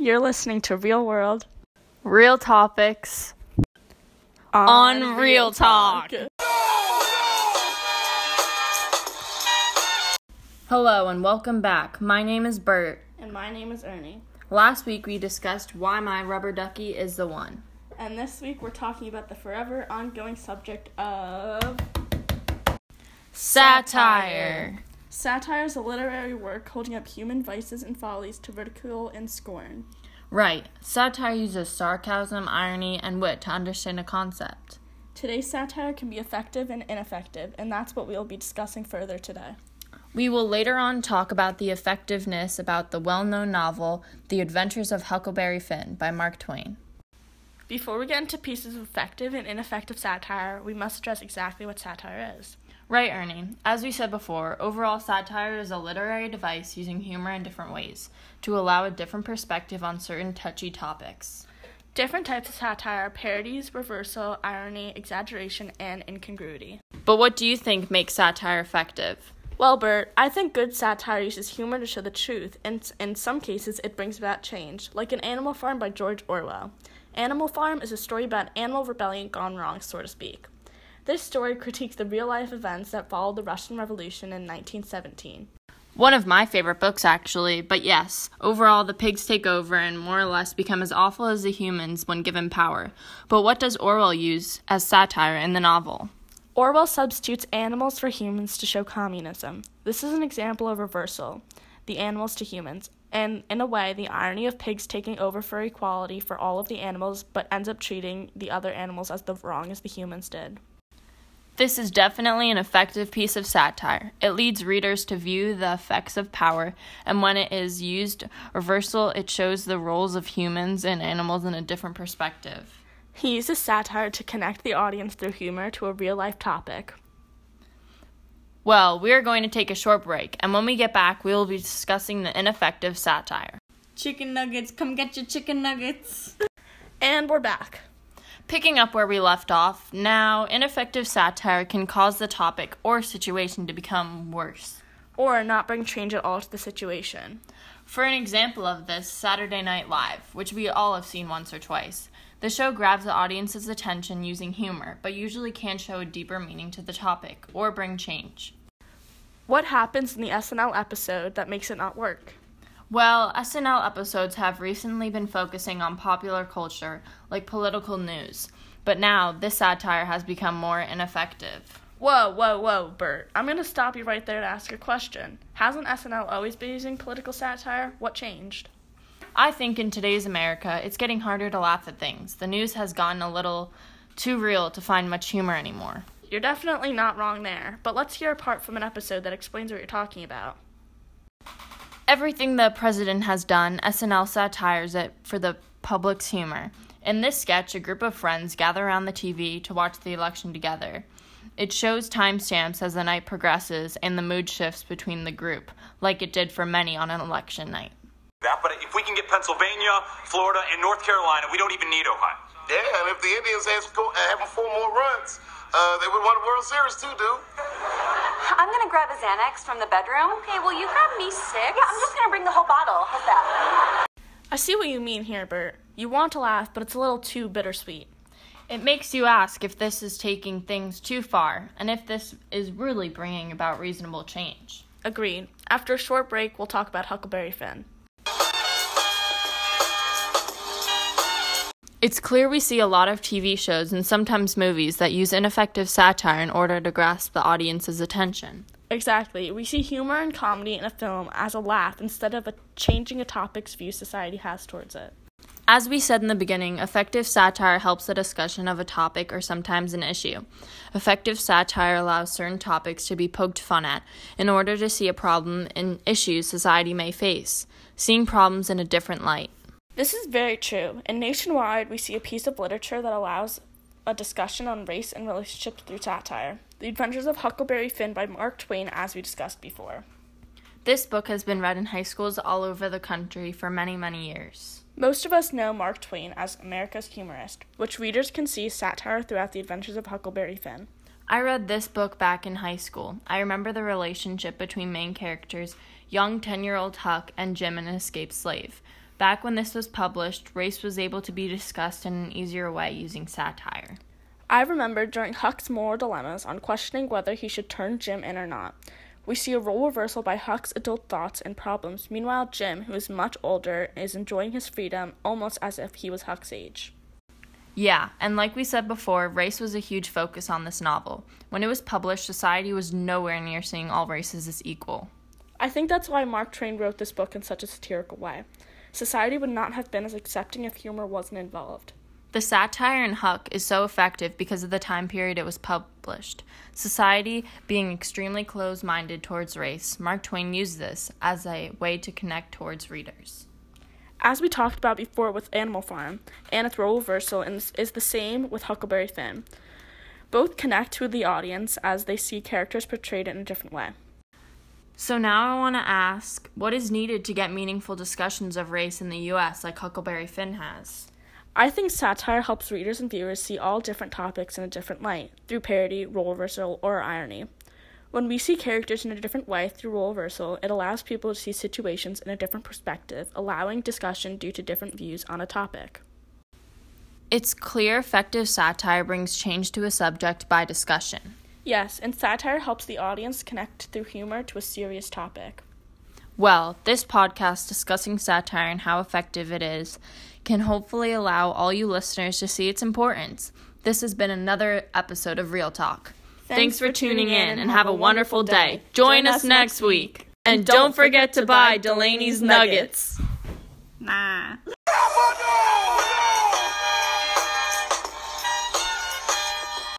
You're listening to Real World Real topics on Real Talk. Hello and welcome back. My name is Bert. And my name is Ernie. Last week we discussed why my rubber ducky is the one. And this week we're talking about the forever ongoing subject of Satire. Satire is a literary work holding up human vices and follies to ridicule and scorn. Right. Satire uses sarcasm, irony, and wit to understand a concept. Today's satire can be effective and ineffective, and that's what we'll be discussing further today. We will later on talk about the effectiveness about the well-known novel The Adventures of Huckleberry Finn by Mark Twain. Before we get into pieces of effective and ineffective satire, we must address exactly what satire is. Right, Ernie. As we said before, overall satire is a literary device using humor in different ways to allow a different perspective on certain touchy topics. Different types of satire are parodies, reversal, irony, exaggeration, and incongruity. But what do you think makes satire effective? Well, Bert, I think good satire uses humor to show the truth, and in some cases, it brings about change, like in Animal Farm by George Orwell. Animal Farm is a story about animal rebellion gone wrong, so to speak. This story critiques the real life events that followed the Russian Revolution in 1917. One of my favorite books, actually, but yes, overall, the pigs take over and more or less become as awful as the humans when given power. But what does Orwell use as satire in the novel? Orwell substitutes animals for humans to show communism. This is an example of reversal the animals to humans, and in a way, the irony of pigs taking over for equality for all of the animals, but ends up treating the other animals as the wrong as the humans did. This is definitely an effective piece of satire. It leads readers to view the effects of power, and when it is used reversal, it shows the roles of humans and animals in a different perspective. He uses satire to connect the audience through humor to a real life topic. Well, we are going to take a short break, and when we get back, we will be discussing the ineffective satire. Chicken nuggets, come get your chicken nuggets. And we're back. Picking up where we left off, now, ineffective satire can cause the topic or situation to become worse. Or not bring change at all to the situation. For an example of this, Saturday Night Live, which we all have seen once or twice. The show grabs the audience's attention using humor, but usually can show a deeper meaning to the topic or bring change. What happens in the SNL episode that makes it not work? Well, SNL episodes have recently been focusing on popular culture, like political news, but now this satire has become more ineffective. Whoa, whoa, whoa, Bert. I'm going to stop you right there to ask a question. Hasn't SNL always been using political satire? What changed? I think in today's America, it's getting harder to laugh at things. The news has gotten a little too real to find much humor anymore. You're definitely not wrong there, but let's hear a part from an episode that explains what you're talking about. Everything the president has done, SNL satires it for the public's humor. In this sketch, a group of friends gather around the TV to watch the election together. It shows timestamps as the night progresses and the mood shifts between the group, like it did for many on an election night. That, but if we can get Pennsylvania, Florida, and North Carolina, we don't even need Ohio. Yeah, and if the Indians have, go, four more runs, uh, they would win a World Series too, dude. I'm gonna grab a Xanax from the bedroom. Okay, will you grab me six? Yeah, I'm just gonna bring the whole bottle. How's that? I see what you mean here, Bert. You want to laugh, but it's a little too bittersweet. It makes you ask if this is taking things too far and if this is really bringing about reasonable change. Agreed. After a short break, we'll talk about Huckleberry Finn. It's clear we see a lot of TV shows and sometimes movies that use ineffective satire in order to grasp the audience's attention. Exactly. We see humor and comedy in a film as a laugh instead of a changing a topic's view society has towards it. As we said in the beginning, effective satire helps the discussion of a topic or sometimes an issue. Effective satire allows certain topics to be poked fun at in order to see a problem and issues society may face, seeing problems in a different light. This is very true. And nationwide, we see a piece of literature that allows a discussion on race and relationships through satire. The Adventures of Huckleberry Finn by Mark Twain, as we discussed before. This book has been read in high schools all over the country for many, many years. Most of us know Mark Twain as America's humorist, which readers can see satire throughout the Adventures of Huckleberry Finn. I read this book back in high school. I remember the relationship between main characters, young 10 year old Huck and Jim, an escaped slave. Back when this was published, race was able to be discussed in an easier way using satire. I remember during Huck's moral dilemmas on questioning whether he should turn Jim in or not. We see a role reversal by Huck's adult thoughts and problems. Meanwhile, Jim, who is much older, is enjoying his freedom almost as if he was Huck's age. Yeah, and like we said before, race was a huge focus on this novel. When it was published, society was nowhere near seeing all races as equal. I think that's why Mark Twain wrote this book in such a satirical way. Society would not have been as accepting if humor wasn't involved. The satire in Huck is so effective because of the time period it was published. Society being extremely close minded towards race, Mark Twain used this as a way to connect towards readers. As we talked about before with Animal Farm, and its role reversal is the same with Huckleberry Finn. Both connect with the audience as they see characters portrayed in a different way. So now I want to ask what is needed to get meaningful discussions of race in the US like Huckleberry Finn has? I think satire helps readers and viewers see all different topics in a different light, through parody, role reversal, or irony. When we see characters in a different way through role reversal, it allows people to see situations in a different perspective, allowing discussion due to different views on a topic. It's clear effective satire brings change to a subject by discussion. Yes, and satire helps the audience connect through humor to a serious topic. Well, this podcast discussing satire and how effective it is can hopefully allow all you listeners to see its importance. This has been another episode of Real Talk. Thanks, for tuning in and have a wonderful day. Join us next week. And don't forget to buy Delaney's Nuggets. Nah. Avenue!